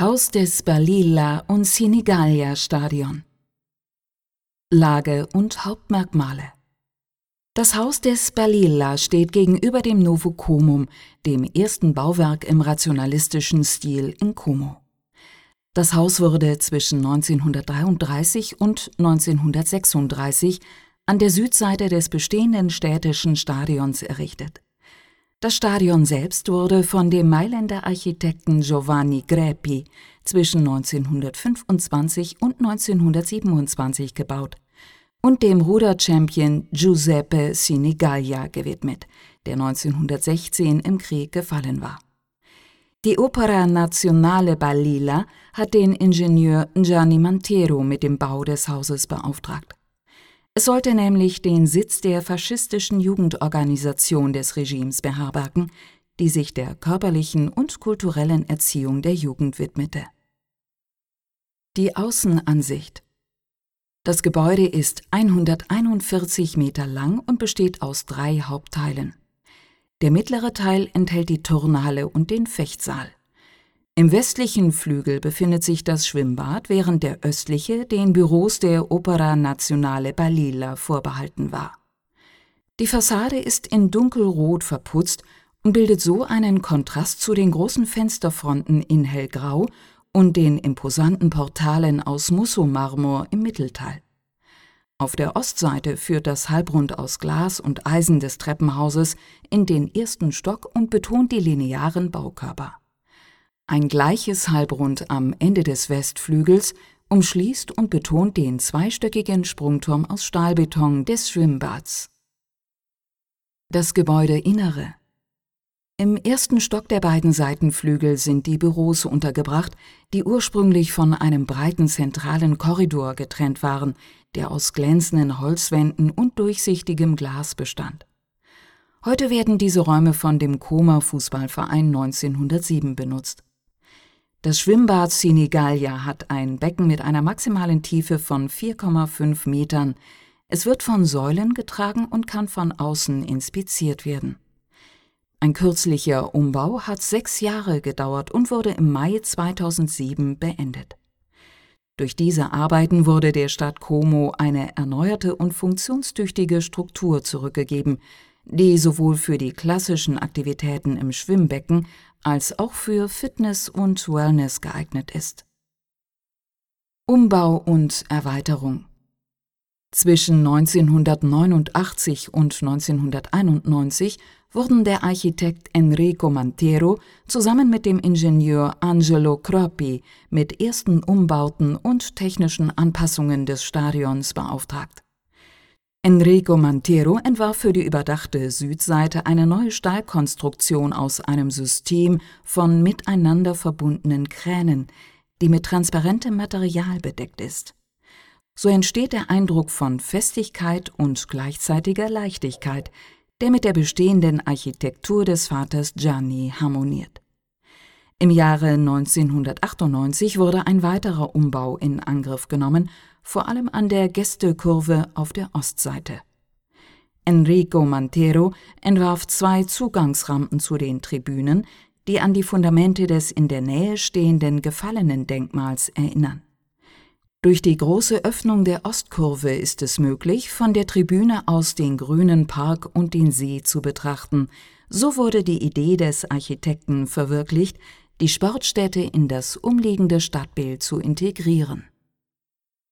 Haus des Balilla und Sinigalia Stadion Lage und Hauptmerkmale Das Haus des Balilla steht gegenüber dem Novocomum, dem ersten Bauwerk im rationalistischen Stil in Como. Das Haus wurde zwischen 1933 und 1936 an der Südseite des bestehenden städtischen Stadions errichtet. Das Stadion selbst wurde von dem Mailänder Architekten Giovanni Greppi zwischen 1925 und 1927 gebaut und dem Ruderchampion Giuseppe Sinigaglia gewidmet, der 1916 im Krieg gefallen war. Die Opera Nazionale Balilla hat den Ingenieur Gianni Mantero mit dem Bau des Hauses beauftragt. Es sollte nämlich den Sitz der faschistischen Jugendorganisation des Regimes beherbergen, die sich der körperlichen und kulturellen Erziehung der Jugend widmete. Die Außenansicht Das Gebäude ist 141 Meter lang und besteht aus drei Hauptteilen. Der mittlere Teil enthält die Turnhalle und den Fechtsaal. Im westlichen Flügel befindet sich das Schwimmbad, während der östliche den Büros der Opera Nazionale Balilla vorbehalten war. Die Fassade ist in dunkelrot verputzt und bildet so einen Kontrast zu den großen Fensterfronten in hellgrau und den imposanten Portalen aus Musso-Marmor im Mittelteil. Auf der Ostseite führt das Halbrund aus Glas und Eisen des Treppenhauses in den ersten Stock und betont die linearen Baukörper. Ein gleiches Halbrund am Ende des Westflügels umschließt und betont den zweistöckigen Sprungturm aus Stahlbeton des Schwimmbads. Das Gebäudeinnere Im ersten Stock der beiden Seitenflügel sind die Büros untergebracht, die ursprünglich von einem breiten zentralen Korridor getrennt waren, der aus glänzenden Holzwänden und durchsichtigem Glas bestand. Heute werden diese Räume von dem Koma Fußballverein 1907 benutzt. Das Schwimmbad Sinigalia hat ein Becken mit einer maximalen Tiefe von 4,5 Metern. Es wird von Säulen getragen und kann von außen inspiziert werden. Ein kürzlicher Umbau hat sechs Jahre gedauert und wurde im Mai 2007 beendet. Durch diese Arbeiten wurde der Stadt Como eine erneuerte und funktionstüchtige Struktur zurückgegeben, die sowohl für die klassischen Aktivitäten im Schwimmbecken als auch für Fitness und Wellness geeignet ist. Umbau und Erweiterung Zwischen 1989 und 1991 wurden der Architekt Enrico Mantero zusammen mit dem Ingenieur Angelo Croppi mit ersten Umbauten und technischen Anpassungen des Stadions beauftragt. Enrico Mantero entwarf für die überdachte Südseite eine neue Stahlkonstruktion aus einem System von miteinander verbundenen Kränen, die mit transparentem Material bedeckt ist. So entsteht der Eindruck von Festigkeit und gleichzeitiger Leichtigkeit, der mit der bestehenden Architektur des Vaters Gianni harmoniert. Im Jahre 1998 wurde ein weiterer Umbau in Angriff genommen vor allem an der Gästekurve auf der Ostseite. Enrico Mantero entwarf zwei Zugangsrampen zu den Tribünen, die an die Fundamente des in der Nähe stehenden Gefallenen-Denkmals erinnern. Durch die große Öffnung der Ostkurve ist es möglich, von der Tribüne aus den grünen Park und den See zu betrachten. So wurde die Idee des Architekten verwirklicht, die Sportstätte in das umliegende Stadtbild zu integrieren